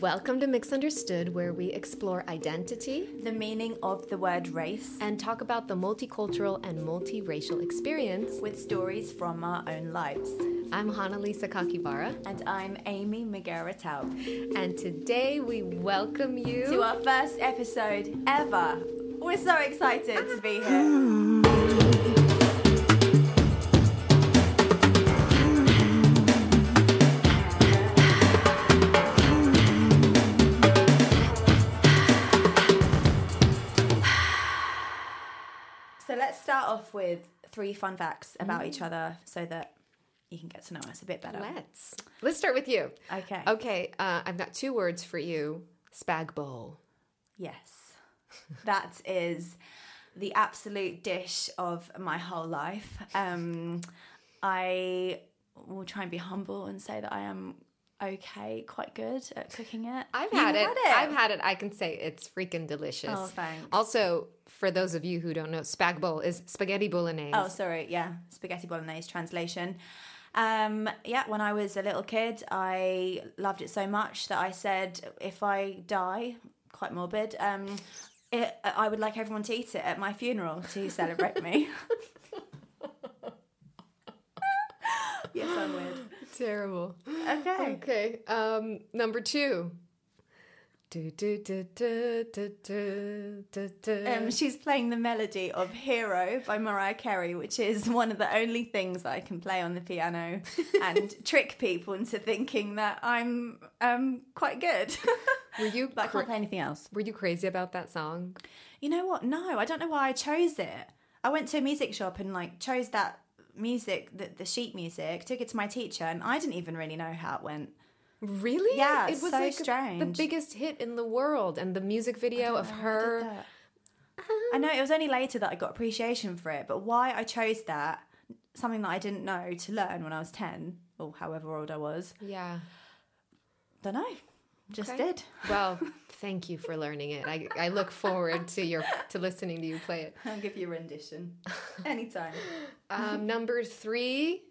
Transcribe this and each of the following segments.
Welcome to Misunderstood, where we explore identity The meaning of the word race and talk about the multicultural and multiracial experience. with stories from our own lives. I'm Hanna-Lee Sakakibara, And I'm Amy Taub. and today we welcome you To our first episode ever. We're so excited to be here. start off with three fun facts about each other so that you can get to know us a bit better. Let's let's start with you. Okay. Okay, uh, I've got two words for you: spag bowl. Yes. That is the absolute dish of my whole life. Um, I will try and be humble and say that I am okay, quite good at cooking it. I've had, it. I've had it. I can say it's freaking delicious. Oh, thanks. Also, for those of you who don't know, spag bol is spaghetti bolognese. Oh, sorry. Yeah, spaghetti bolognese translation. Um, yeah, when I was a little kid, I loved it so much that I said, if I die, quite morbid, um, it, I would like everyone to eat it at my funeral to celebrate me. yes, I'm weird. Terrible. Okay. Okay. Um, number two. Do, do, do, do, do, do, do, do. Um, she's playing the melody of Hero by Mariah Carey, which is one of the only things that I can play on the piano and trick people into thinking that I'm um, quite good. were you but I can't play anything else. were you crazy about that song? You know what? No, I don't know why I chose it. I went to a music shop and like chose that music, the, the sheet music, took it to my teacher, and I didn't even really know how it went. Really? Yeah, it was so like strange. the biggest hit in the world, and the music video of her. that. I know it was only later that I got appreciation for it, but why I chose that, something that I didn't know to learn when I was 10 or however old I was, Yeah. don't know. Just Okay. did. Well, thank you for learning it. I, I look forward to your to listening to you play it. I'll give you a rendition anytime. Um, number three.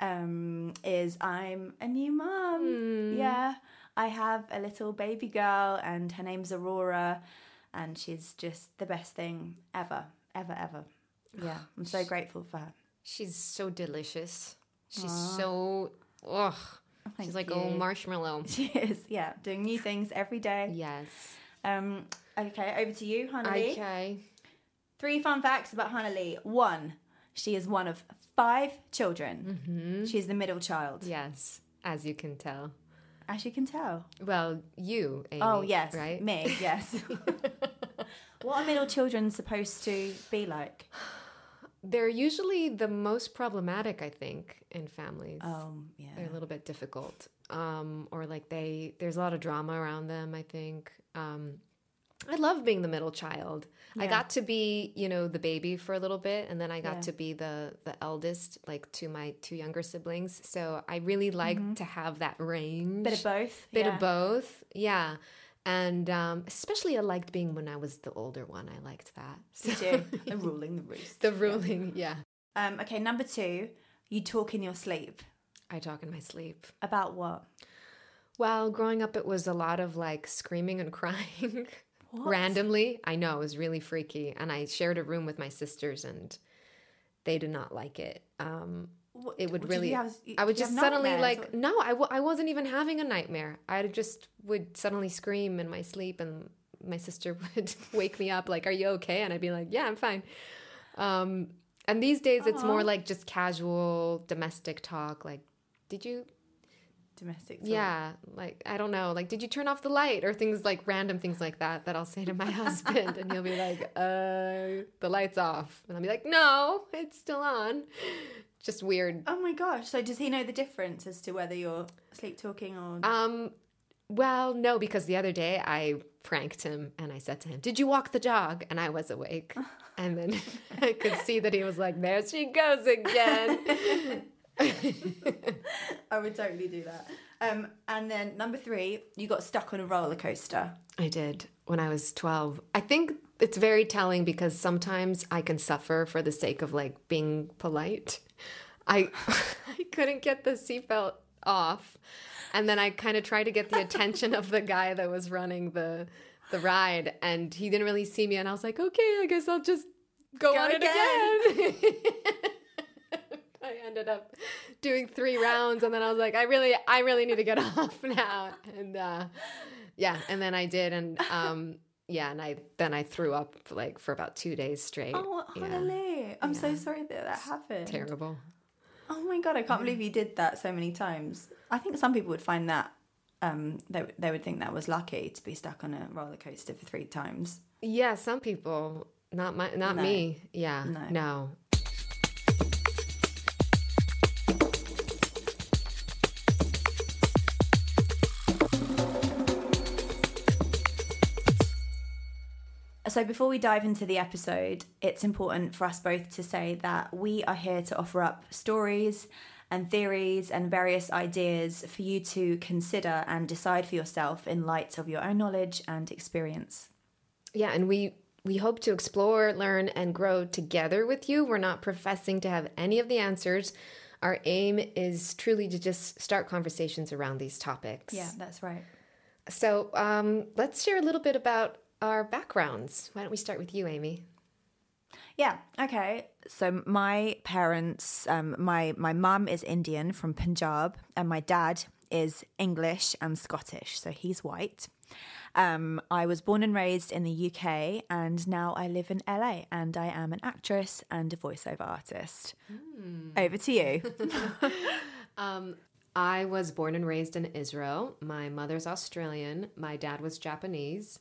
um, is I'm a new mom. Hmm. Yeah, I have a little baby girl, and her name's Aurora, and she's just the best thing ever, ever, ever. Yeah, I'm so grateful for her. She's so delicious. She's so ugh. She's like you. a marshmallow. She is, yeah, doing new things every day. Yes. Um, okay, over to you, Hanna-Lee. Okay. Three fun facts about Hanna-Lee. One, she is one of five children. Mm-hmm. She's the middle child, Yes, as you can tell. as you can tell. Well, you. Amy, Oh yes, Right. me. Yes. what are middle children supposed to be like? They're usually the most problematic, I think, in families. Um, yeah. They're a little bit difficult, um, or like they. There's a lot of drama around them. I think. Um, I love being the middle child. I got to be, you know, the baby for a little bit, and then I got Yeah. to be the the eldest, like to my two younger siblings. So I really like to have that range, Bit of both. bit yeah. of both. Yeah. And um, especially, I liked being when I was the older one. I liked that. So, Did you? The ruling the roost. the ruling, yeah. Um, okay, number two, you talk in your sleep. I talk in my sleep. About what? Well, growing up, it was a lot of like screaming and crying randomly. I know it was really freaky. And I shared a room with my sisters, and they did not like it. Um, it would really, have- I would just suddenly like, no, I w- I wasn't even having a nightmare. I just would suddenly scream in my sleep, and my sister would wake me up, like, Are you okay? And I'd be like, Yeah, I'm fine. Um, and these days, it's more like just casual domestic talk. Like, did you domestic. talk. yeah, like I don't know, like did you turn off the light or things like random things like that that I'll say to my husband and he'll be like, "Uh, the light's off." And I'll be like, "No, it's still on." Just weird. Oh my gosh! So does he know the difference as to whether you're sleep talking or? Um well, no, because the other day I pranked him and I said to him, "Did you walk the dog?" and I was awake. And then I could see that he was like, "There she goes again." I would totally do that. Um, and then number three, you got stuck on a roller coaster. I did when I was 12. I think it's very telling because sometimes I can suffer for the sake of like being polite. I I couldn't get the seatbelt off. And then I kind of tried to get the attention of the guy that was running the the ride and he didn't really see me and I was like, "Okay, I guess I'll just go, Go on again." it again." I ended up doing 3 rounds and then I was like, "I really I really need to get off now." And uh yeah, and then I did and um yeah, and I then I threw up like for about 2 days straight. Oh, yeah. I'm so sorry that that happened. Terrible. Oh my god, I can't believe you did that so many times. I think some people would find that um they they would think that was lucky to be stuck on a roller coaster for three times. Yeah, some people, not my, not No. me. Yeah, No. no. So before we dive into the episode, it's important for us both to say that we are here to offer up stories and theories and various ideas for you to consider and decide for yourself in light of your own knowledge and experience. Yeah, and we we hope to explore, learn, and grow together with you. We're not professing to have any of the answers. Our aim is truly to just start conversations around these topics. Yeah, that's right. So um, let's share a little bit about our backgrounds. Why don't we start with you, Amy? Yeah. Okay. So my parents, um, my my mum is Indian from Punjab, and my dad is English and Scottish. So he's white. Um, I was born and raised in the UK, and now I live in LA, and I am an actress and a voiceover artist. Over to you. Um, I was born and raised in Israel. My mother's Australian. My dad was Japanese.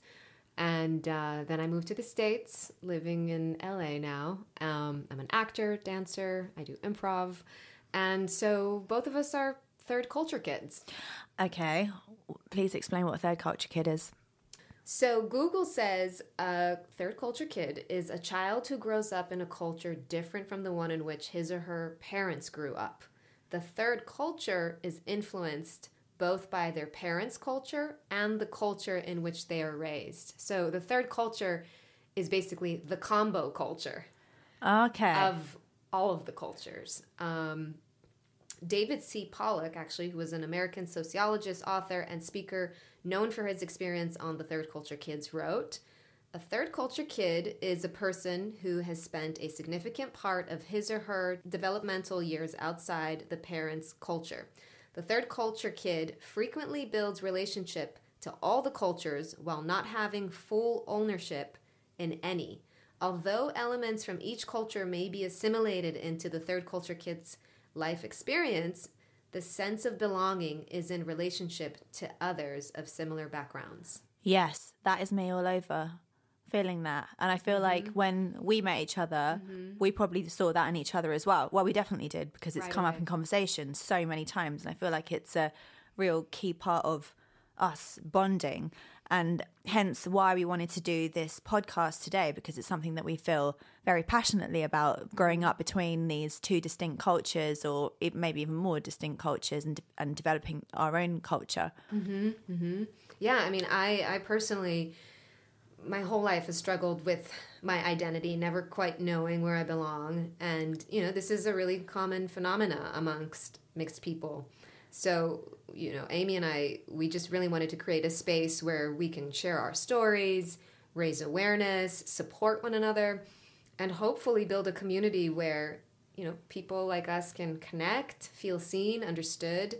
And uh, then I moved to the States, living in LA now. Um, I'm an actor, dancer, I do improv. And so both of us are third culture kids. okay. Please explain what a third culture kid is. So Google says a third culture kid is a child who grows up in a culture different from the one in which his or her parents grew up. The third culture is influenced both by their parents' culture and the culture in which they are raised. So the third culture is basically the combo culture Okay. of all of the cultures. Um, David C. Pollock, actually, who was an American sociologist, author, and speaker known for his experience on the Third Culture Kids, wrote A third culture kid is a person who has spent a significant part of his or her developmental years outside the parent's culture. The third culture kid frequently builds relationship to all the cultures while not having full ownership in any. Although elements from each culture may be assimilated into the third culture kid's life experience, the sense of belonging is in relationship to others of similar backgrounds. Yes, that is me all over. Feeling that. And I feel like Mm-hmm. when we met each other, mm-hmm. we probably saw that in each other as well. Well, we definitely did because it's Right come up in conversation so many times. And I feel like it's a real key part of us bonding. And hence why we wanted to do this podcast today because it's something that we feel very passionately about growing up between these two distinct cultures or it maybe even more distinct cultures and, and developing our own culture. Mm-hmm. Mm-hmm. Yeah, I mean, I, I personally, my whole life has struggled with my identity, never quite knowing where I belong. And, you know, this is a really common phenomena amongst mixed people. So, you know, Amy and I, we just really wanted to create a space where we can share our stories, raise awareness, support one another, and hopefully build a community where, you know, people like us can connect, feel seen, understood,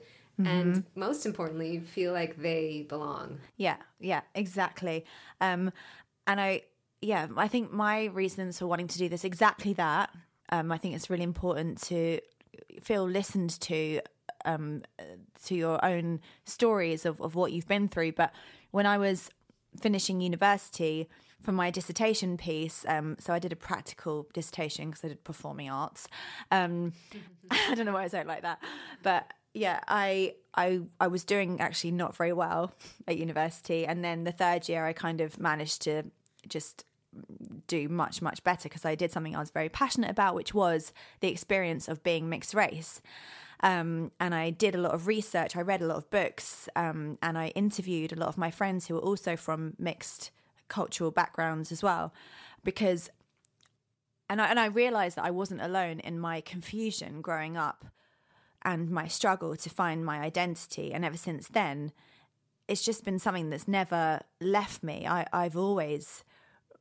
and most importantly, feel like they belong. Yeah, yeah, exactly. Um, and I, yeah, I think my reasons for wanting to do this exactly that. Um, I think it's really important to feel listened to, um, to your own stories of, of what you've been through. But when I was finishing university for my dissertation piece, um, so I did a practical dissertation because I did performing arts. Um, I don't know why I say it like that, but yeah, I I I was doing actually not very well at university, and then the third year I kind of managed to just do much much better because I did something I was very passionate about, which was the experience of being mixed race. Um, and I did a lot of research. I read a lot of books, um, and I interviewed a lot of my friends who were also from mixed cultural backgrounds as well, because and I and I realized that I wasn't alone in my confusion growing up and my struggle to find my identity. And ever since then, it's just been something that's never left me. I, I've always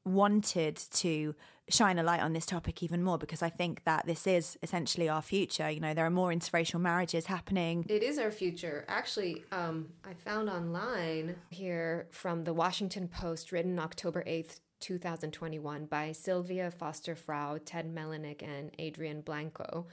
wanted to shine a light on this topic even more because I think that this is essentially our future. You know, there are more interracial marriages happening. It is our future. Actually, um, I found online here from the Washington Post, written October 8th, 2021, by Silvia Foster-Frau, Ted Mellnik, and Adrian Blanco.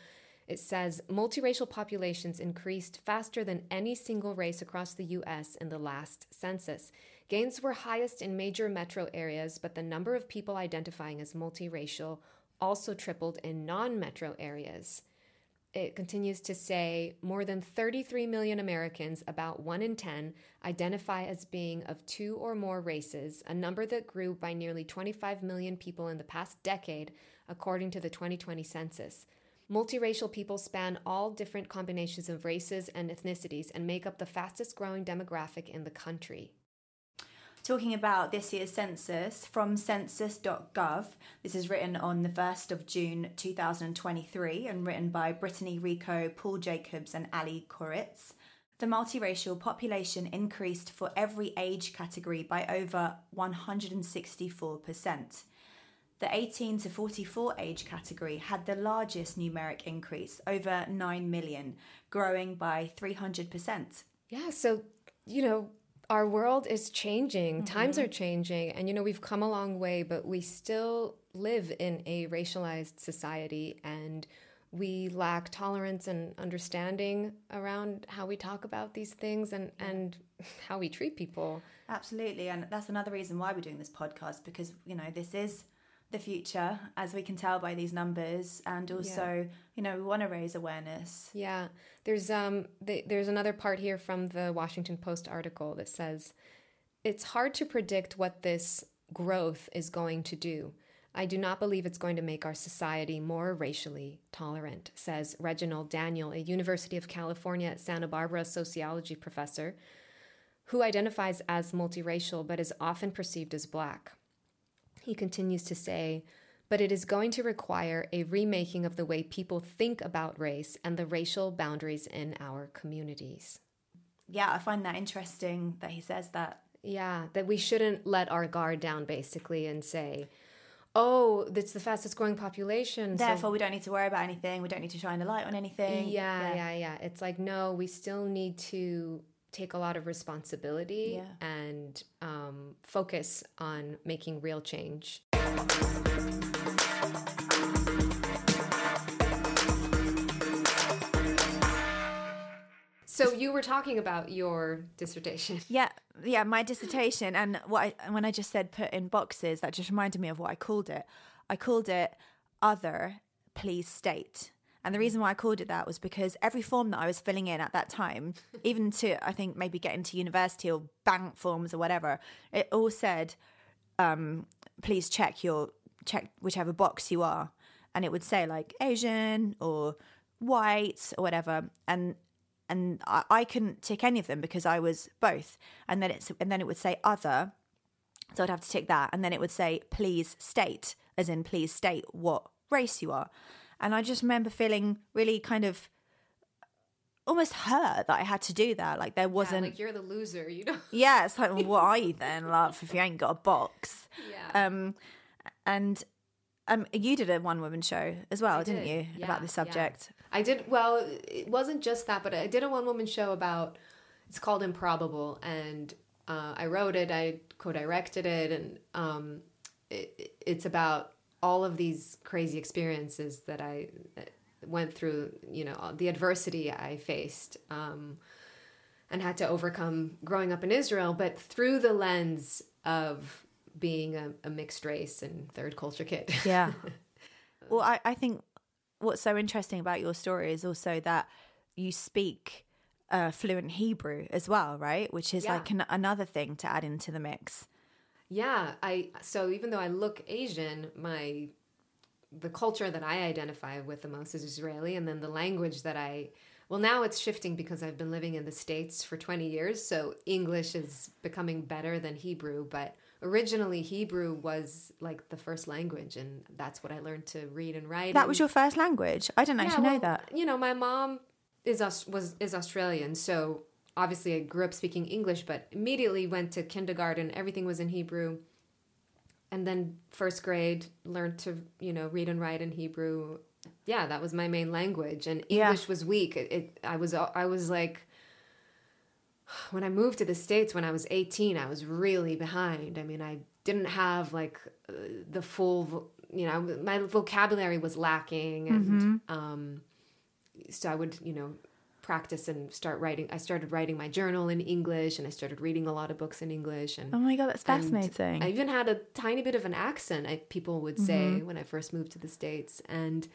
It says multiracial populations increased faster than any single race across the US in the last census. Gains were highest in major metro areas, but the number of people identifying as multiracial also tripled in non metro areas. It continues to say more than 33 million Americans, about 1 in 10, identify as being of two or more races, a number that grew by nearly 25 million people in the past decade, according to the 2020 census. Multiracial people span all different combinations of races and ethnicities and make up the fastest growing demographic in the country talking about this year's census from census.gov. This is written on the 1st of June 2023 and written by Brittany Rico, Paul Jacobs, and Alli Coritz. The multiracial population increased for every age category by over 164%. The 18 to 44 age category had the largest numeric increase, over 9 million, growing by 300%. Yeah, so, you know, our world is changing, mm-hmm. times are changing, and you know, we've come a long way, but we still live in a racialized society and we lack tolerance and understanding around how we talk about these things and, and how we treat people. Absolutely. And that's another reason why we're doing this podcast because, you know, this is the future, as we can tell by these numbers, and also, yeah. you know, we want to raise awareness. Yeah, there's um, the, there's another part here from the Washington Post article that says it's hard to predict what this growth is going to do. I do not believe it's going to make our society more racially tolerant, says Reginald Daniel, a University of California at Santa Barbara sociology professor who identifies as multiracial but is often perceived as black. He continues to say, but it is going to require a remaking of the way people think about race and the racial boundaries in our communities. Yeah, I find that interesting that he says that. Yeah, that we shouldn't let our guard down basically and say, oh, it's the fastest growing population. Therefore, so... we don't need to worry about anything. We don't need to shine a light on anything. Yeah, yeah, yeah, yeah. It's like, no, we still need to take a lot of responsibility yeah. and um, focus on making real change. So you were talking about your dissertation. Yeah, yeah, my dissertation and what I, when I just said put in boxes, that just reminded me of what I called it. I called it other please state. And the reason why I called it that was because every form that I was filling in at that time, even to I think maybe get into university or bank forms or whatever, it all said, um, please check your check whichever box you are. And it would say like Asian or white or whatever. And and I, I couldn't tick any of them because I was both. And then it's and then it would say other. So I'd have to tick that. And then it would say please state, as in please state what race you are. And I just remember feeling really kind of almost hurt that I had to do that. Like there wasn't yeah, like you're the loser, you know. yeah, it's like well, what are you then, love, if you ain't got a box? Yeah. Um and um you did a one woman show as well, I didn't did. you? Yeah, about this subject. Yeah. I did well, it wasn't just that, but I did a one woman show about it's called Improbable and uh, I wrote it, I co-directed it and um it, it's about all of these crazy experiences that I went through, you know, the adversity I faced um, and had to overcome growing up in Israel, but through the lens of being a, a mixed race and third culture kid. Yeah. well, I, I think what's so interesting about your story is also that you speak uh, fluent Hebrew as well, right? Which is yeah. like an, another thing to add into the mix. Yeah, I so even though I look Asian, my the culture that I identify with the most is Israeli, and then the language that I well now it's shifting because I've been living in the states for 20 years, so English is becoming better than Hebrew, but originally Hebrew was like the first language and that's what I learned to read and write. That was your first language? I didn't yeah, actually know well, that. You know, my mom is Aus- was is Australian, so obviously I grew up speaking English, but immediately went to kindergarten. Everything was in Hebrew, and then first grade learned to you know read and write in Hebrew. Yeah, that was my main language, and Yeah. English was weak. It, it I was I was like when I moved to the states when I was 18, I was really behind. I mean, I didn't have like uh, the full, you know, my vocabulary was lacking, and um, so I would, you know, practice and start writing. I started writing my journal in English, and I started reading a lot of books in English, and Oh my god, that's fascinating. I even had a tiny bit of an accent, I, people would say, mm-hmm. when I first moved to the States. And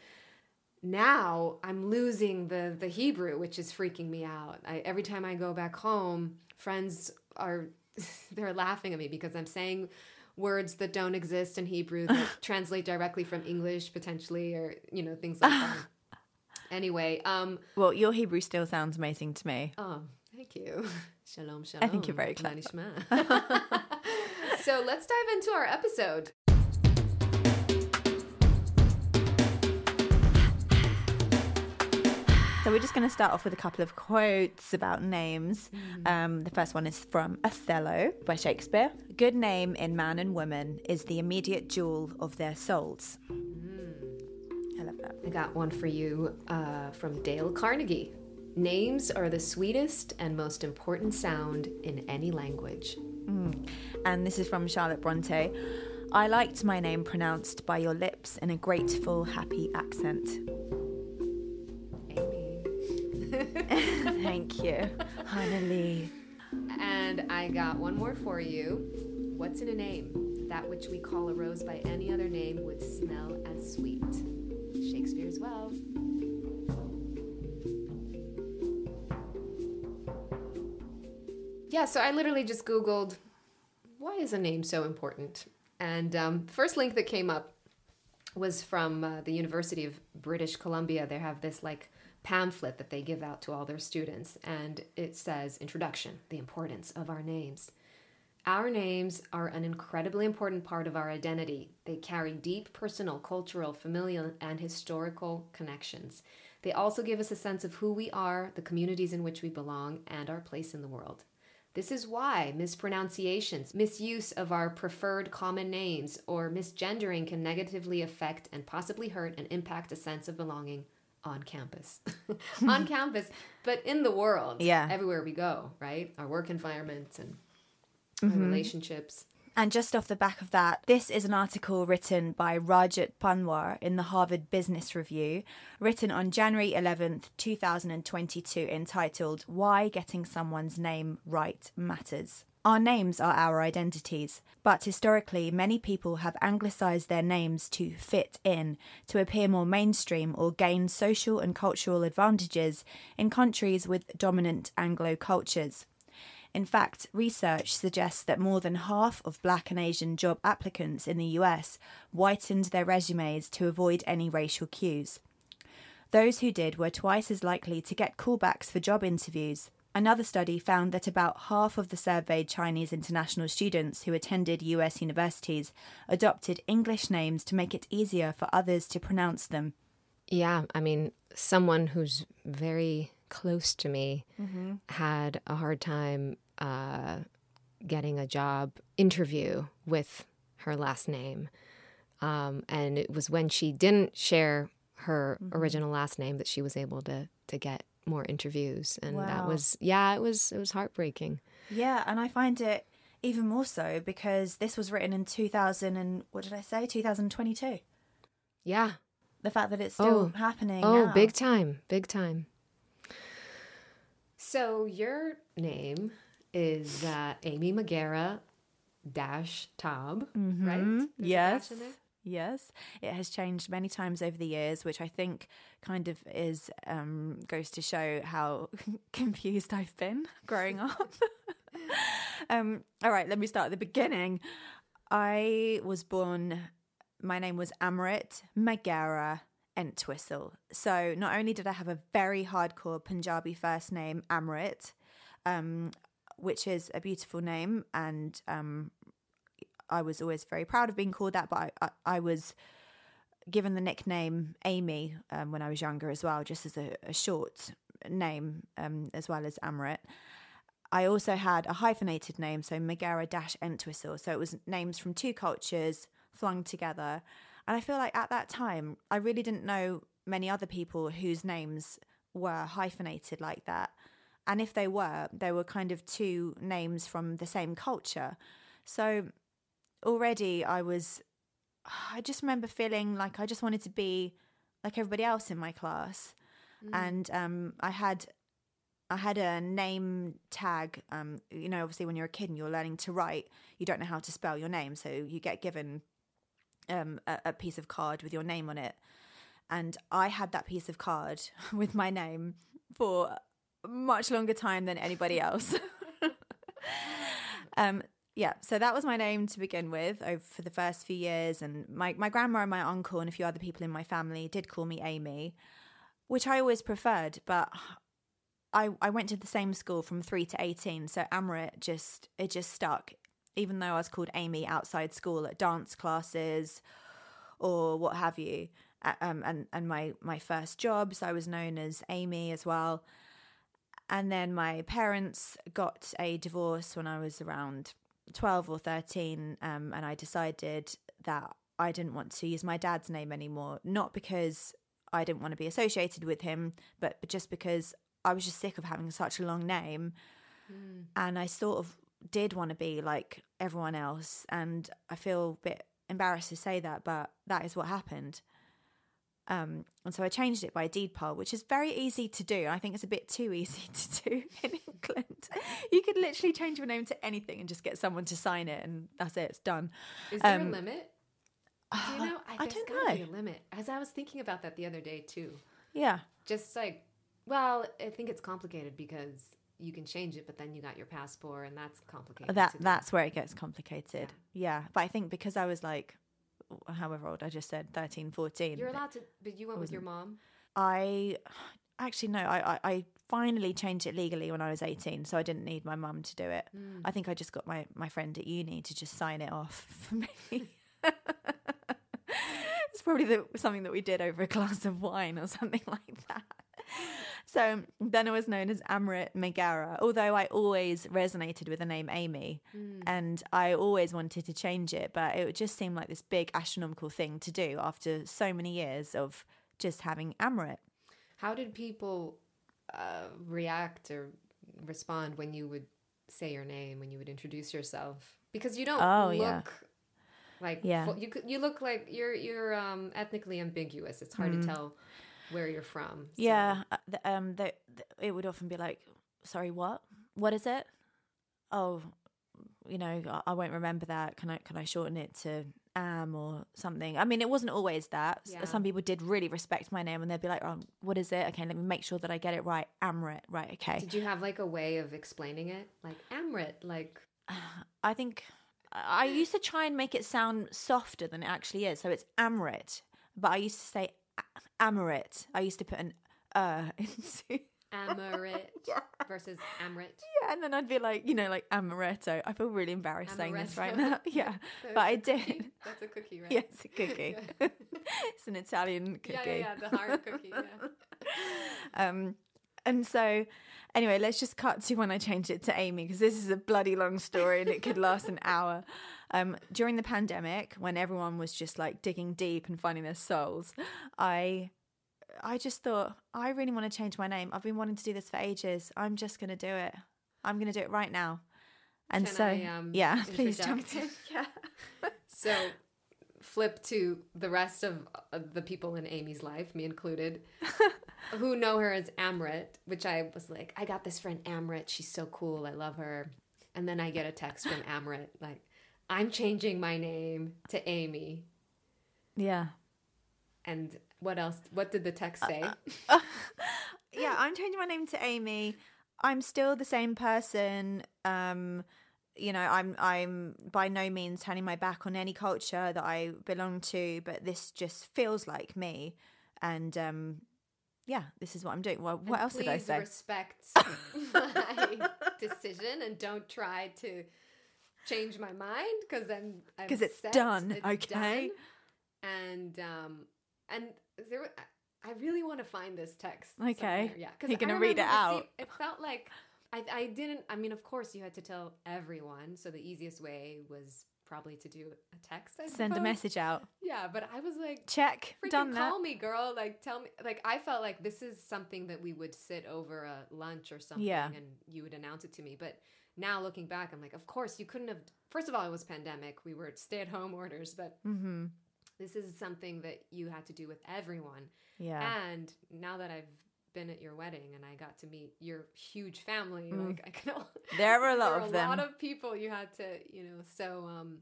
now I'm losing the, the Hebrew, which is freaking me out. I, every time I go back home, friends are, they're laughing at me because I'm saying words that don't exist in Hebrew that translate directly from English potentially, or, you know, things like that. Anyway, um, well, your Hebrew still sounds amazing to me. Oh, thank you. Shalom, shalom. I think you're very nishma. so let's dive into our episode. So we're just going to start off with a couple of quotes about names. Um, the first one is from Othello by Shakespeare. Good name in man and woman is the immediate jewel of their souls. Love that. I got one for you uh, from Dale Carnegie. Names are the sweetest and most important sound in any language. And this is from Charlotte Bronte. I liked my name pronounced by your lips in a grateful, happy accent. Amy. Thank you, Hannah And I got one more for you. What's in a name? That which we call a rose by any other name would smell as sweet. Shakespeare as well. Yeah, so I literally just Googled, why is a name so important? And um, the first link that came up was from uh, the University of British Columbia. They have this like pamphlet that they give out to all their students, and it says Introduction The Importance of Our Names. Our names are an incredibly important part of our identity. They carry deep personal, cultural, familial, and historical connections. They also give us a sense of who we are, the communities in which we belong, and our place in the world. This is why mispronunciations, misuse of our preferred common names, or misgendering can negatively affect and possibly hurt and impact a sense of belonging on campus. on campus, but in the world. Yeah. Everywhere we go, right? Our work environments and our mm-hmm. relationships. And just off the back of that, this is an article written by Rajat Panwar in the Harvard Business Review, written on January 11th, 2022, entitled Why Getting Someone's Name Right Matters. Our names are our identities, but historically, many people have anglicized their names to fit in, to appear more mainstream, or gain social and cultural advantages in countries with dominant Anglo cultures. In fact, research suggests that more than half of black and Asian job applicants in the US whitened their resumes to avoid any racial cues. Those who did were twice as likely to get callbacks for job interviews. Another study found that about half of the surveyed Chinese international students who attended US universities adopted English names to make it easier for others to pronounce them. Yeah, I mean, someone who's very close to me Mm-hmm. had a hard time uh, getting a job interview with her last name. Um, and it was when she didn't share her Mm-hmm. original last name that she was able to to get more interviews and that was yeah it was it was heartbreaking Yeah, and I find it even more so because this was written in 2000 and what did I say? 2022. yeah The fact that it's still Oh. happening. Oh, now. big time, big time. So your name is uh, Amy Maghera dash right? There's a dash Yes. Yes, it has changed many times over the years, which I think kind of is um, goes to show how confused I've been growing up. um, all right, let me start at the beginning. I was born. My name was Amrit Maghera Entwistle. So not only did I have a very hardcore Punjabi first name, Amrit, um, which is a beautiful name, and um, I was always very proud of being called that, but I, I, I was given the nickname Amy um, when I was younger as well, just as a, a short name um, as well as Amrit. I also had a hyphenated name, so Maghera dash Entwistle. So it was names from two cultures flung together. And I feel like at that time, I really didn't know many other people whose names were hyphenated like that. And if they were, they were kind of two names from the same culture. So already I was, I just remember feeling like I just wanted to be like everybody else in my class. Mm. And um, I had I had a name tag. Um, you know, obviously, when you're a kid and you're learning to write, you don't know how to spell your name, so you get given um, a, a, piece of card with your name on it. And I had that piece of card with my name for much longer time than anybody else. um, yeah, so that was my name to begin with over for the first few years, and my my grandma and my uncle and a few other people in my family did call me Amy, which I always preferred, but I, I went to the same school from three to 18. So Amrit just, it just stuck. Even though I was called Amy outside school at dance classes or what have you. Um, and, and my, my first jobs, I was known as Amy as well. And then my parents got a divorce when I was around 12 or 13. Um, and I decided that I didn't want to use my dad's name anymore. Not because I didn't want to be associated with him, but, but just because I was just sick of having such a long name. Mm. And I sort of did want to be like everyone else. And I feel a bit embarrassed to say that, but that is what happened. Um, and so I changed it by deed poll, which is very easy to do. I think it's a bit too easy to do in England. you could literally change your name to anything and just get someone to sign it, and that's it. It's done. Is there um, a limit? Do you know? I, I don't know. Be a limit. As I was thinking about that the other day too. Yeah. Just like well, I think it's complicated because you can change it, but then you got your passport, and that's complicated. That that's where it gets complicated. Yeah. yeah. but I think because I was like, however old I just said, 13, 14. You're allowed to, but you went with your mom. I actually no, I, I, I finally changed it legally when I was 18, so I didn't need my mum to do it. Mm. I think I just got my my friend at uni to just sign it off for me. it's probably the, something that we did over a glass of wine or something like that. So then I was known as Amrit Maghera, although I always resonated with the name Amy mm. and I always wanted to change it, but it just seemed like this big astronomical thing to do after so many years of just having Amrit. How did people uh, react or respond when you would say your name, when you would introduce yourself? Because you don't oh, look yeah. like yeah. you you look like you're you're um, ethnically ambiguous. It's hard mm. to tell where you're from. So. Yeah, uh, um, it would often be like, "Sorry, what? What is it? Oh, you know, I, I won't remember that. Can I can I shorten it to am or something? I mean, it wasn't always that. Yeah. Some people did really respect my name, and they'd be like, "Oh, what is it? Okay, let me make sure that I get it right. Amrit, right? Okay." Did you have like a way of explaining it, like Amrit, like? I think I used to try and make it sound softer than it actually is. So it's Amrit, but I used to say Amaret. I used to put an uh into Amaret yeah. versus Amrit. Yeah, and then I'd be like, you know, like amaretto. I feel really embarrassed Amaretto. saying this right now. Yeah, but I did. Cookie? That's a cookie, right? Yeah, it's a cookie. it's an Italian cookie. Yeah, yeah, yeah the hard cookie. Yeah. um, and so anyway, let's just cut to when I changed it to Amy because this is a bloody long story and it could last an hour. Um, during the pandemic, when everyone was just like digging deep and finding their souls, I I just thought I really want to change my name. I've been wanting to do this for ages. I'm just going to do it. I'm going to do it right now. And Can so, I, um, yeah, please jump in. yeah. so, flip to the rest of uh, the people in Amy's life, me included, who know her as Amrit, which I was like, I got this friend Amrit. She's so cool. I love her. And then I get a text from Amrit like, I'm changing my name to Amy. Yeah. And what else? What did the text say? Uh, uh, yeah, I'm changing my name to Amy. I'm still the same person. Um, you know, I'm I'm by no means turning my back on any culture that I belong to, but this just feels like me. And um, yeah, this is what I'm doing. Well, what and else did I say? Respect my decision and don't try to change my mind because then because it's set, done. It's okay. Done. And um, and there I really want to find this text. Okay. somewhere. Yeah. You're gonna read it out. it felt like I, I didn't. I mean, of course, you had to tell everyone. So the easiest way was probably to do a text. I Send a message out. Yeah, but I was like, Check. Done that. call me, girl. Like, tell me. Like, I felt like this is something that we would sit over a lunch or something, Yeah. and you would announce it to me. But now looking back, I'm like, of course you couldn't have. First of all, it was pandemic. We were stay at home orders, but Mm-hmm. this is something that you had to do with everyone. Yeah. And now that I've been at your wedding and I got to meet your huge family, Mm. like I can. There were a lot there of were them. A lot of people you had to, you know. So, um,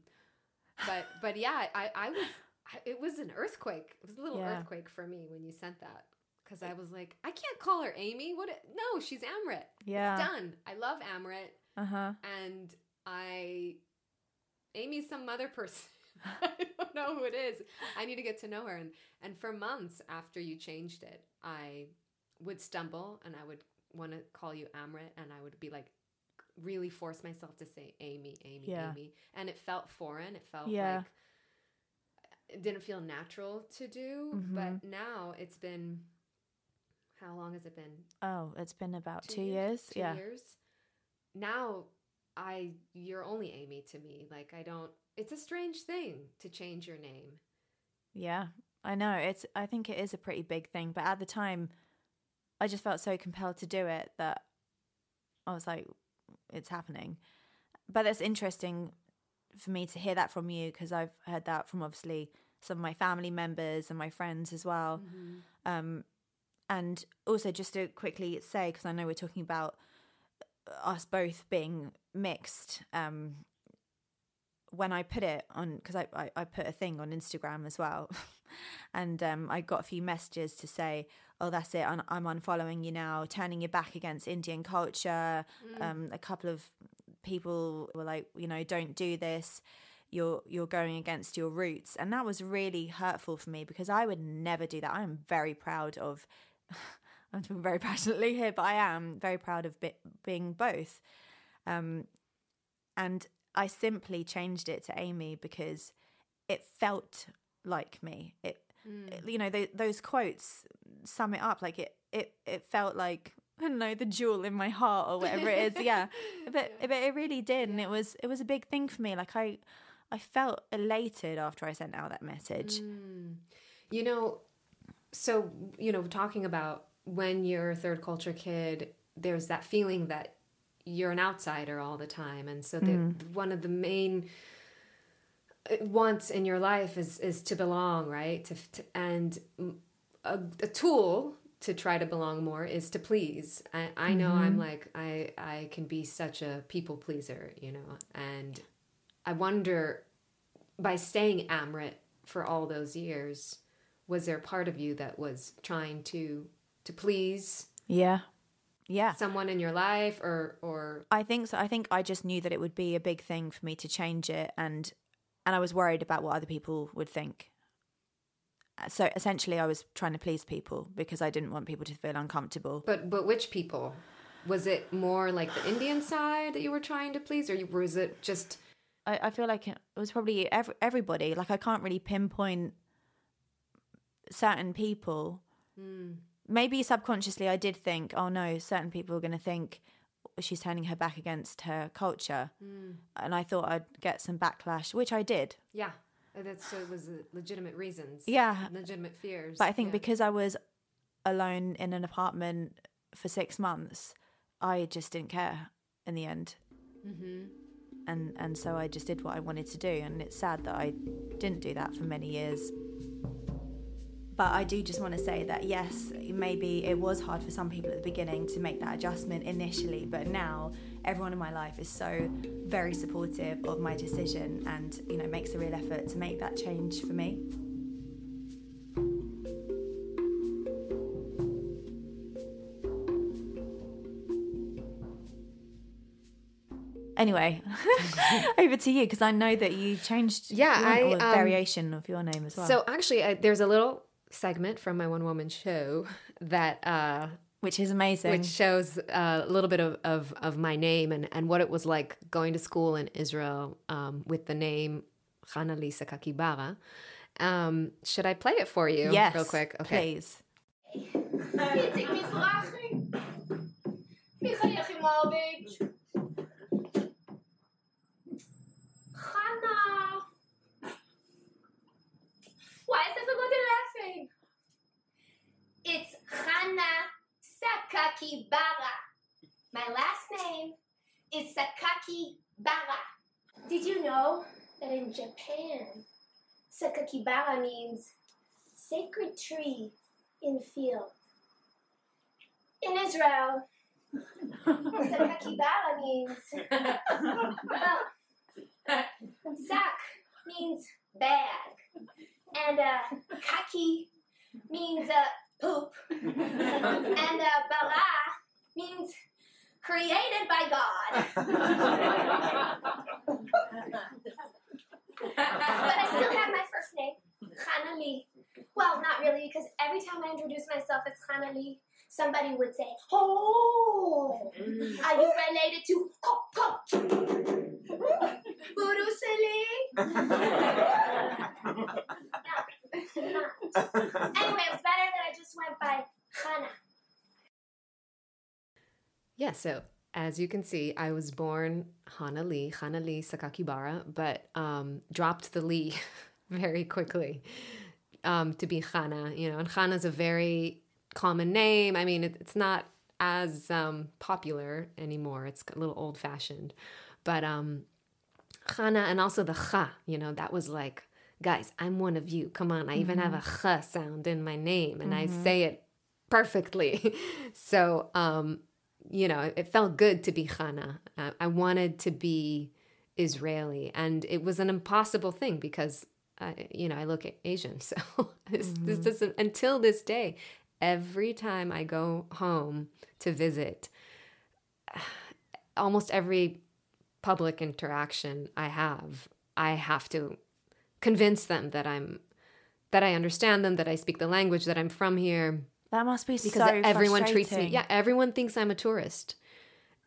but but yeah, I I was. I- It was an earthquake. It was a little Yeah. earthquake for me when you sent that because I was like, I can't call her Amy. What? No, she's Amrit. Yeah. It's done. I love Amrit, Uh huh. and I Amy's some other person. I don't know who it is. I need to get to know her. And and for months after you changed it, I would stumble and I would want to call you Amrit, and I would be like really force myself to say Amy, Amy, Yeah. Amy, and it felt foreign. It felt Yeah. like it didn't feel natural to do. Mm-hmm. But now it's been how long has it been? Oh, it's been about two, years. Two yeah. years. Now I you're only Amy to me. Like I don't it's a strange thing to change your name. Yeah. I know. It's I think it is a pretty big thing, but at the time I just felt so compelled to do it that I was like it's happening. But it's interesting for me to hear that from you because I've heard that from obviously some of my family members and my friends as well. Um, and also, just to quickly say, because I know we're talking about us both being mixed, um, when I put it on, because I, I, I put a thing on Instagram as well, and um, I got a few messages to say, oh, that's it, I'm, I'm unfollowing you now, turning your back against Indian culture. Um, a couple of people were like, you know, don't do this. You're you're going against your roots, and that was really hurtful for me because I would never do that. I am very proud of. I'm talking very passionately here, but I am very proud of be- being both. Um, and I simply changed it to Amy because it felt like me. It, it- you know, th those quotes sum it up. Like it, it, it felt like I don't know the jewel in my heart or whatever it is. Yeah, but but it really did, and it was it was a big thing for me. Like I, I felt elated after I sent out that message. Mm. You know, so you know, talking about when you're a third culture kid, there's that feeling that you're an outsider all the time, and so the, mm. one of the main wants in your life is is to belong, right? To, to and a, a tool to try to belong more is to please. I, I know I'm mm-hmm. like I I can be such a people pleaser, you know, and I wonder by staying Amrit for all those years, was there part of you that was trying to to please Yeah, yeah. someone in your life or or I think so. I think I just knew that it would be a big thing for me to change it, and and I was worried about what other people would think. Uh, so essentially, I was trying to please people because I didn't want people to feel uncomfortable. but but which people? Was it more like the Indian side that you were trying to please, or was it just I, I feel like it was probably every, everybody. Like I can't really pinpoint certain people. Hmm. Maybe subconsciously, I did think, oh no, certain people are going to think she's turning her back against her culture, and I thought I'd get some backlash, which I did. yeah? That's so it was uh, legitimate reasons. Yeah. legitimate fears. But I think yeah. because I was alone in an apartment for six months, I just didn't care in the end. Mm-hmm. And and so I just did what I wanted to do, and it's sad that I didn't do that for many years. But I do just want to say that yes, maybe it was hard for some people at the beginning to make that adjustment initially, but now everyone in my life is so very supportive of my decision and you know makes a real effort to make that change for me. Anyway, over to you because I know that you changed Yeah, your- I, um, variation of your name as well, So actually, uh, there's a little segment from my one woman show that uh, which is amazing. which shows uh, a little bit of, of, of, my name and, and what it was like going to school in israel um, with the name hana lisa kakibara. Um, should i play it for you yes, real quick? Okay. please. Hannah! Why is this a good it's Hana Sakakibara. My last name is Sakakibara. Did you know that in Japan, Sakakibara means sacred tree in field? In Israel, Sakakibara means well, sak means bag, and uh, kaki means uh, poop, and uh, bara means created by God. but I still have my first name, Lee. Well, not really, because every time I introduce myself as Hanna-Lee, somebody would say, Oh, are you related to Kok Kok? Bruce Lee? No, not. Anyway, it was better that I just went by Hana. Yeah, so as you can see, I was born Hanna-Lee, Hana Lee Sakakibara, but um, dropped the Lee very quickly um, to be Hana. You know, and Hana is a very common name. I mean, it, it's not as um, popular anymore. It's a little old fashioned, but um, Hana and also the Cha. You know, that was like, guys, I'm one of you. Come on, I even have a Cha sound in my name, and I say it perfectly. so, um, you know, it, felt good to be Hana. Uh, I wanted to be Israeli, and it was an impossible thing because, uh, you know, I look Asian. So this, this doesn't until this day. Every time I go home to visit, almost every public interaction I have, I have to convince them that I'm that I understand them, that I speak the language, that I'm from here That must be because so everyone treats me yeah everyone thinks i'm a tourist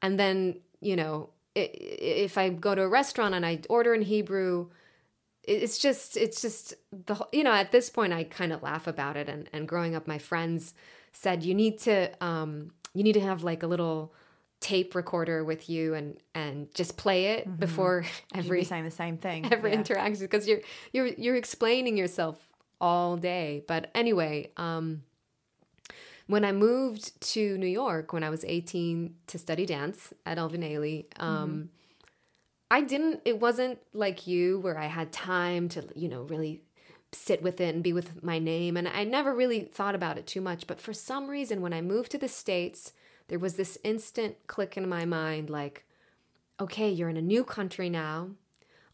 and then you know if i go to a restaurant and i order in hebrew it's just it's just the you know at this point i kind of laugh about it and and growing up my friends said you need to um you need to have like a little tape recorder with you and and just play it before You'd every be saying the same thing. every yeah. interaction because you're you're you're explaining yourself all day. But anyway, um, when I moved to New York when I was 18 to study dance at Alvin Ailey, um, I didn't. It wasn't like you where I had time to you know really sit with it and be with my name, and I never really thought about it too much. But for some reason, when I moved to the states, there was this instant click in my mind, like, okay, you're in a new country now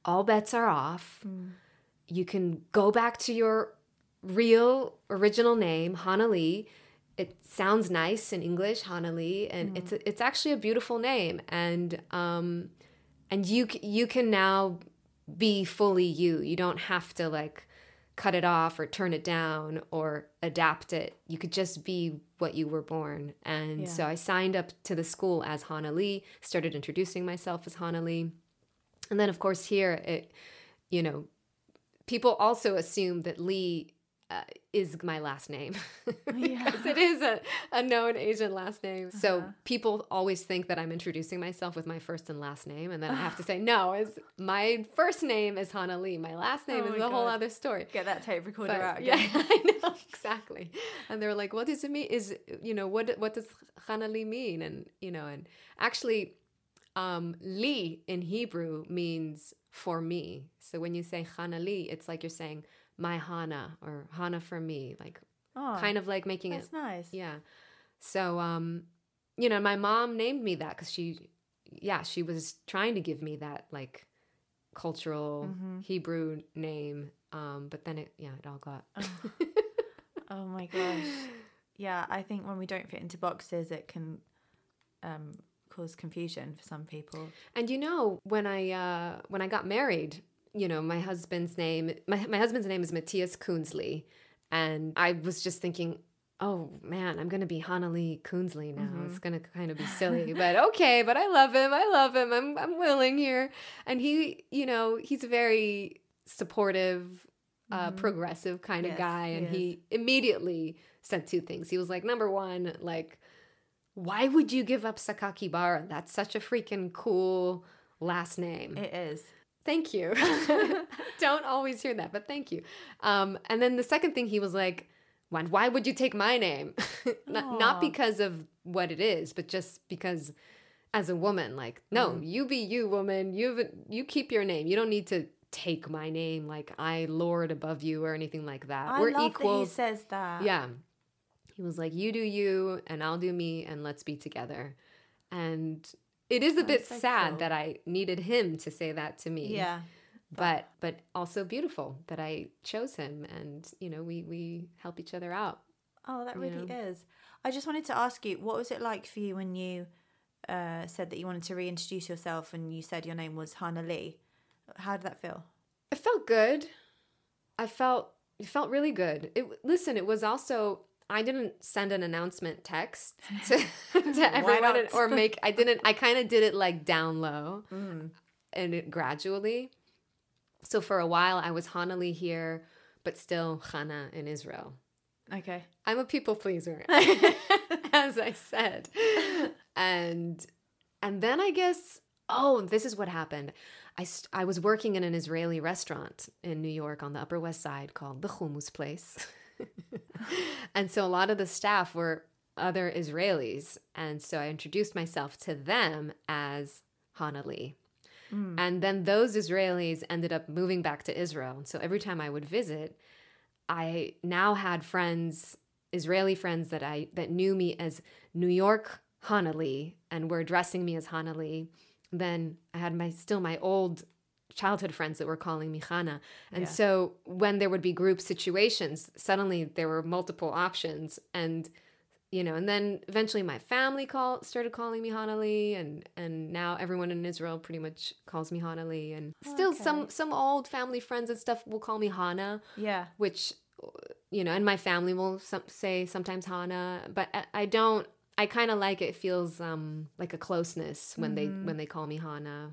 all bets are off. You can go back to your real original name, Hanna-Lee. It sounds nice in English, Hanna-Lee, and it's a, it's actually a beautiful name. And um, and you you can now be fully you. You don't have to like cut it off or turn it down or adapt it. You could just be what you were born. And Yeah. so I signed up to the school as Hanna-Lee, started introducing myself as Hanna-Lee. And then, of course, here, it, you know, people also assume that Lee uh, is my last name because it is a, a known Asian last name. So people always think that I'm introducing myself with my first and last name. And then I have to say, no, is my first name is Hana Lee. My last name Oh is a whole other story. Get that tape recorder But- out yeah. I know exactly. And they're like, "What does it mean? Is you know what what does Hanali mean?" And you know, and actually, um, Li in Hebrew means for me. So when you say Hanali, it's like you're saying my Hana or Hana for me, like Oh, kind of like making it that's nice. yeah. So, um, you know, my mom named me that because she, yeah, she was trying to give me that like cultural Mm-hmm. Hebrew name. Um, but then it, yeah, it all got. Oh my gosh. Yeah, I think when we don't fit into boxes, it can um, cause confusion for some people. And you know, when I uh, when I got married, you know, my husband's name my my husband's name is Matthias Kunzli, and I was just thinking, oh man, I'm gonna be Hanali Kunzli now. It's gonna kind of be silly, but okay. But I love him. I love him. I'm I'm willing here, and he, you know, he's a very supportive uh, progressive kind of guy, and is. he immediately said two things. He was like, number one, like, why would you give up Sakakibara? That's such a freaking cool last name. It is. Thank you. Don't always hear that, but thank you. Um, and then the second thing he was like, why, why would you take my name? not, not because of what it is, but just because as a woman, like, no, Mm. you be you, woman. You you keep your name. You don't need to take my name like I lord above you or anything like that. I We're love that he says that. Yeah. He was like, You do you, and I'll do me, and let's be together. And it is a bit so sad cool. that I needed him to say that to me. Yeah. But but also beautiful that I chose him and you know, we we help each other out. Oh, that really know. is. I just wanted to ask you, what was it like for you when you uh, said that you wanted to reintroduce yourself and you said your name was Hannah Lee? How did that feel? It felt good. I felt it felt really good. It listen, it was also I didn't send an announcement text to, to everyone or make I didn't I kind of did it like down low. Mm. and it gradually. So for a while, I was Hanali here, but still Hana in Israel. Okay. I'm a people pleaser, as I said, and and then I guess oh, this is what happened. I st- I was working in an Israeli restaurant in New York on the Upper West Side called the Hummus Place, and so a lot of the staff were other Israelis, and so I introduced myself to them as hana Hanali. Hmm. And then those Israelis ended up moving back to Israel. So every time I would visit, I now had friends, Israeli friends that I that knew me as New York Hanali and were addressing me as Hanali. Then I had my still my old childhood friends that were calling me Hana. And Yeah. so when there would be group situations, suddenly there were multiple options and you know, and then eventually my family call started calling me Hanali, and and now everyone in Israel pretty much calls me Hanali, and still some Okay. some old family friends and stuff will call me Hana, Yeah. which you know, and my family will some, say sometimes Hana, but I, I don't. I kind of like it. Feels um like a closeness when they when they call me Hana.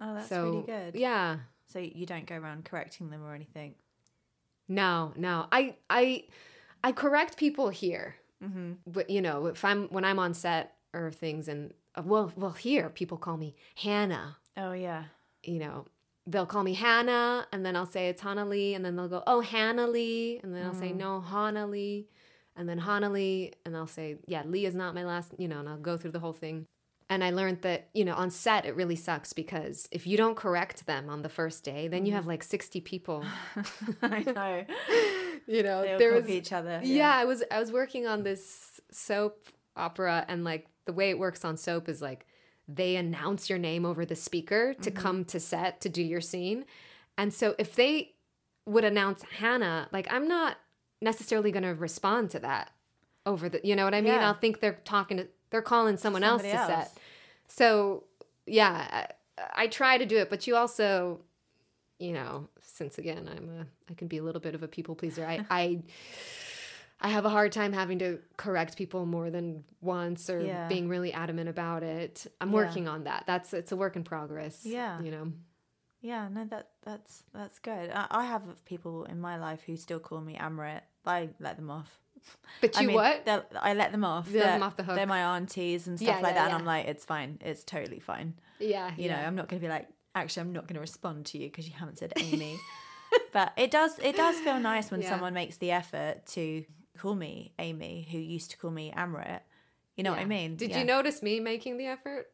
Oh, that's so really good. yeah, So you don't go around correcting them or anything. No, no. I I I correct people here. Mm-hmm. But you know, if I'm when I'm on set or things and uh, well, well here people call me Hannah, Oh yeah. you know. They'll call me Hannah and then I'll say it's Hannah Lee and then they'll go, "Oh, Hannah Lee." And then I'll say, "No, Hannah Lee." And then Hannah Lee and I'll say, "Yeah, Lee is not my last," you know, and I'll go through the whole thing. And I learned that, you know, on set it really sucks because if you don't correct them on the first day, then you have like 60 people I know. you know They all there was each other. yeah. i was i was working on this soap opera and like the way it works on soap is like they announce your name over the speaker to Mm-hmm. come to set to do your scene and so if they would announce hannah like i'm not necessarily going to respond to that over the you know what i mean Yeah. i'll think they're talking to they're calling someone else to Somebody set so yeah I, I try to do it but you also you know since again i'm a i can be a little bit of a people pleaser i i i have a hard time having to correct people more than once or Yeah. being really adamant about it i'm Yeah. working on that that's it's a work in progress Yeah. you know Yeah, no, that that's that's good. I, I have people in my life who still call me Amrit. I let them off. But I you mean, what I let them off. You let them They're- off the hook. They're my aunties and stuff Yeah, like yeah, that, yeah. and I'm like, it's fine. It's totally fine. yeah You know. I'm not going to be like, actually, I'm not going to respond to you because you haven't said Amy. but it does it does feel nice when someone makes the effort to call me Amy, who used to call me Amrit. You know what I mean? did you notice me making the effort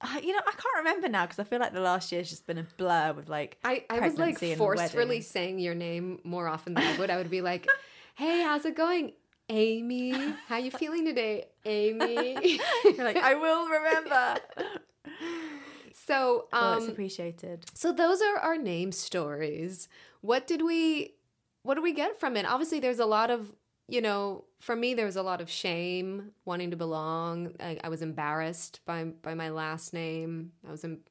Uh, you know, I can't remember now because I feel like the last year's just been a blur with like. I, I was like forcefully saying your name more often than I would. I would be like, "Hey, how's it going, Amy? How you feeling today, Amy?" You're like, I will remember. so, oh, it's um, appreciated. so those are our name stories. What did we, what do we get from it? Obviously, there's a lot of, you know, for me, there was a lot of shame, wanting to belong. I, I was embarrassed by by my last name. I was em-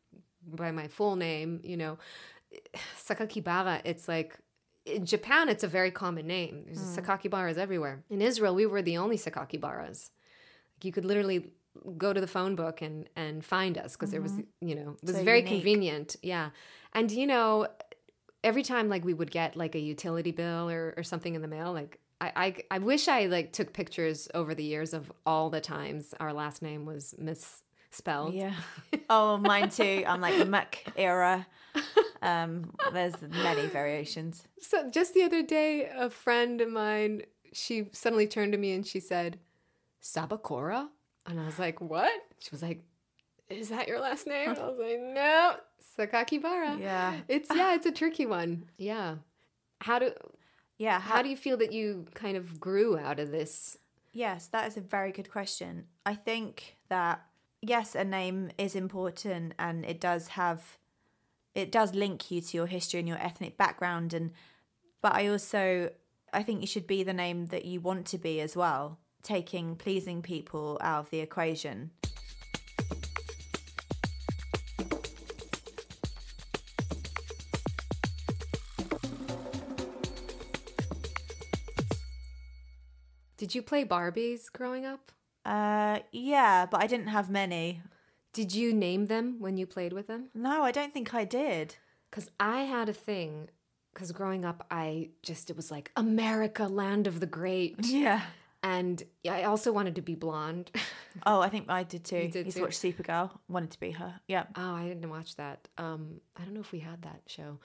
by my full name. You know, Sakakibara. It's like in Japan, it's a very common name. There's hmm. Sakakibaras everywhere. In Israel, we were the only Sakakibaras. Like you could literally go to the phone book and and find us because there was mm-hmm. you know it was So very unique. convenient. Yeah, and you know every time like we would get like a utility bill or, or something in the mail, like I, I I wish I like took pictures over the years of all the times our last name was misspelled. Yeah. Oh, mine too. I'm like the Mac era. Um, there's many variations. So just the other day, a friend of mine, she suddenly turned to me and she said, Sabakora? And I was like, what? She was like, is that your last name? I was like, no, Sakakibara. Yeah. It's yeah, it's a tricky one. Yeah. How do Yeah. how do you feel that you kind of grew out of this? Yes, that is a very good question. I think that yes, a name is important and it does have it does link you to your history and your ethnic background and but I also I think you should be the name that you want to be as well, taking pleasing people out of the equation. Did you play Barbies growing up? Uh yeah, but I didn't have many. Did you name them when you played with them? No, I don't think I did. Because I had a thing, because growing up, I just, it was like America, land of the great. Yeah. And I also wanted to be blonde. Oh, I think I did too. You did Used too? to watch Supergirl. Wanted to be her. Yeah. Oh, I didn't watch that. Um, I don't know if we had that show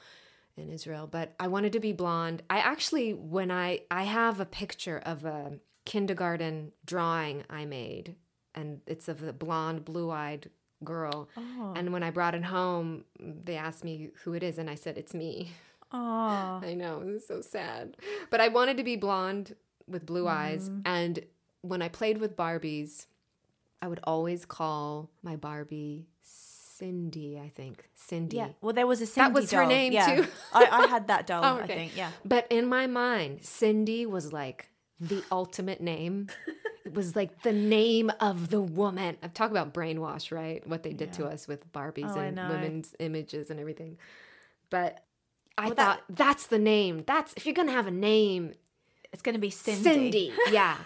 in Israel, but I wanted to be blonde. I actually, when I I have a picture of a kindergarten drawing I made, and it's of a blonde, blue-eyed girl. Oh. And when I brought it home, they asked me who it is, and I said it's me. Oh. I know, it was so sad. But I wanted to be blonde with blue eyes. Mm-hmm. And when I played with Barbies, I would always call my Barbie Cindy, I think. Cindy. Yeah. Well, there was a Cindy That was her name, yeah. too. I, I had that doll. Oh, I okay. think. Yeah. But in my mind, Cindy was like the ultimate name. It was like the name of the woman. I'm talking about brainwash, right? What they did to us with Barbies Oh, and women's images and everything. But I Well, thought that- that's the name. That's if you're gonna have a name, It's going to be Cindy. Cindy. Yeah.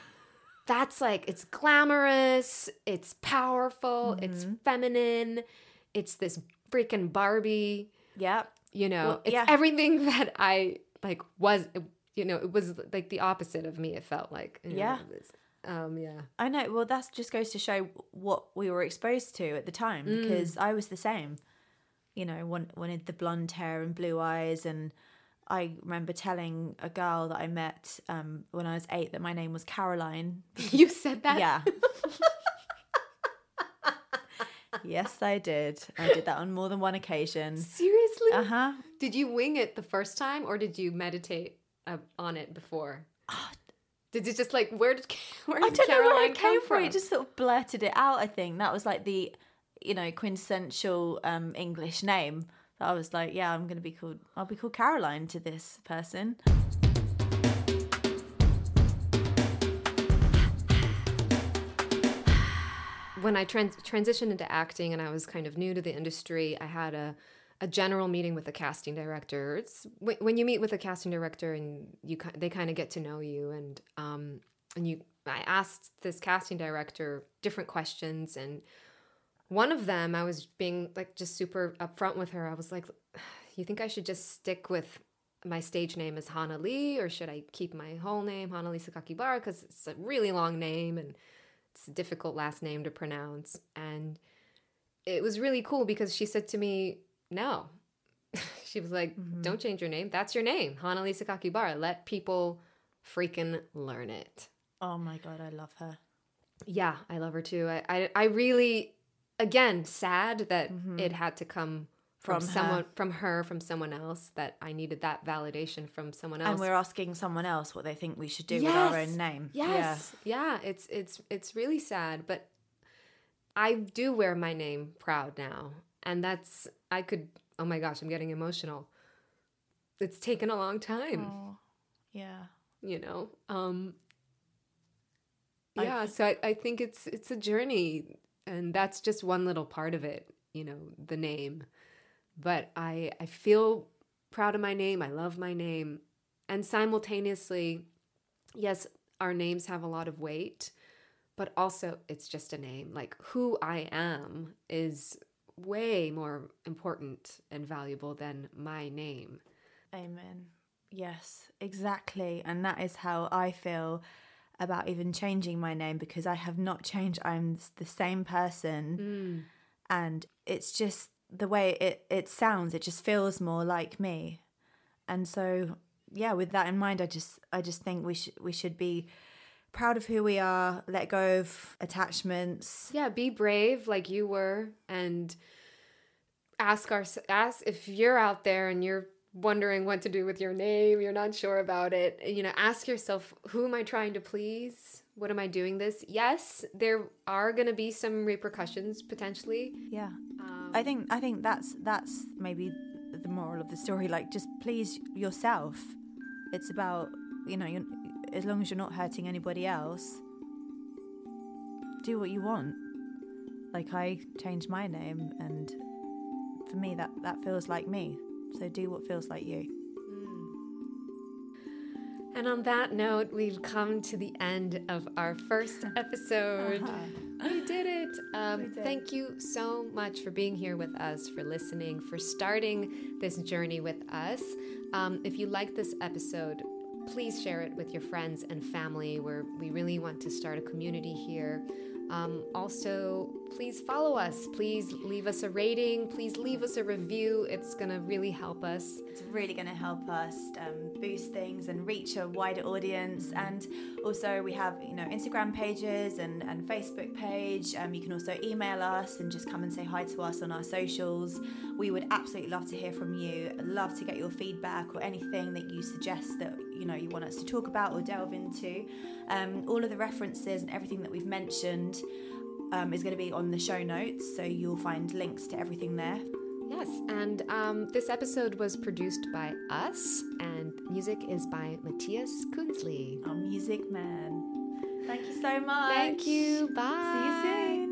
That's like, it's glamorous, it's powerful, it's Mm-hmm. feminine, it's this freaking Barbie, Yeah. you know, Well, it's yeah. everything that I like was, you know, it was like the opposite of me, it felt like. you know, Yeah. um, yeah. I know. Well, that just goes to show what we were exposed to at the time Mm. because I was the same. You know, one- wanted the blonde hair and blue eyes, and I remember telling a girl that I met um, when I was eight that my name was Caroline. You said that? Yeah. yes, I did. I did that on more than one occasion. Seriously? Uh huh. Did you wing it the first time or did you meditate uh, on it before? Did it just like, where did, where I did don't know where Caroline it came come from. It just sort of blurted it out. I think that was like the, you know, quintessential um, English name. I was like, yeah, I'm gonna be called. I'll be called Caroline to this person. when I trans- transitioned into acting and I was kind of new to the industry, I had a, a general meeting with the casting director. It's when, you meet with a casting director and you they kind of get to know you and um and you I asked this casting director different questions and one of them I was being like just super upfront with her. I was like, "You think I should just stick with my stage name as Hanna-Lee or should I keep my whole name Hanna-Lee Sakakibara because it's a really long name and it's a difficult last name to pronounce. And it was really cool because she said to me, No. she was like, mm-hmm. Don't change your name. That's your name, Hanali Sakakibara. Let people freaking learn it. Oh my god, I love her. Yeah, I love her too. I, I, I really, again, sad that mm-hmm. it had to come from, From someone, from her, from someone else, that I needed that validation from someone else. And we're asking someone else what they think we should do with our own name. Yes. yeah. Yeah. It's it's it's really sad, but I do wear my name proud now. And that's I could oh my gosh, I'm getting emotional. It's taken a long time, Oh, yeah. you know. Um I- yeah, so I, I think it's it's a journey and that's just one little part of it, you know, the name. But I I feel proud of my name. I love my name. And simultaneously, yes, our names have a lot of weight, but also it's just a name. Like who I am is way more important and valuable than my name. Amen. Yes, exactly. And that is how I feel about even changing my name because I have not changed. I'm the same person. Mm. And it's just the way it, it sounds, it just feels more like me. And so yeah, with that in mind, I just I just think we should we should be proud of who we are, let go of attachments. Yeah, be brave like you were and ask our ask if you're out there and you're wondering what to do with your name, you're not sure about it, you know, ask yourself, who am I trying to please? What am I doing this? Yes, there are going to be some repercussions potentially. Yeah. Um, I think I think that's that's maybe the moral of the story. Like, just please yourself. It's about you know, you as long as you're not hurting anybody else, do what you want. Like I changed my name, and for me, that that feels like me. So do what feels like you. And on that note, we've come to the end of our first episode. We did it. Um, did. Thank you so much for being here with us, for listening, for starting this journey with us. Um, if you like this episode, please share it with your friends and family, where we really want to start a community here. Um, also, please follow us. Please leave us a rating. Please leave us a review. It's going to really help us. It's really going to help us um, boost things and reach a wider audience. And also, we have you know Instagram pages and, and Facebook page. Um, you can also email us and just come and say hi to us on our socials. We would absolutely love to hear from you. Love to get your feedback or anything that you suggest that you know you want us to talk about or delve into. Um, all of the references and everything that we've mentioned um, is going to be on the show notes, so you'll find links to everything there. Yes, and um, this episode was produced by us, and music is by Matthias Kunzli. Our music man. Thank you so much. Thank you. Bye. See you soon.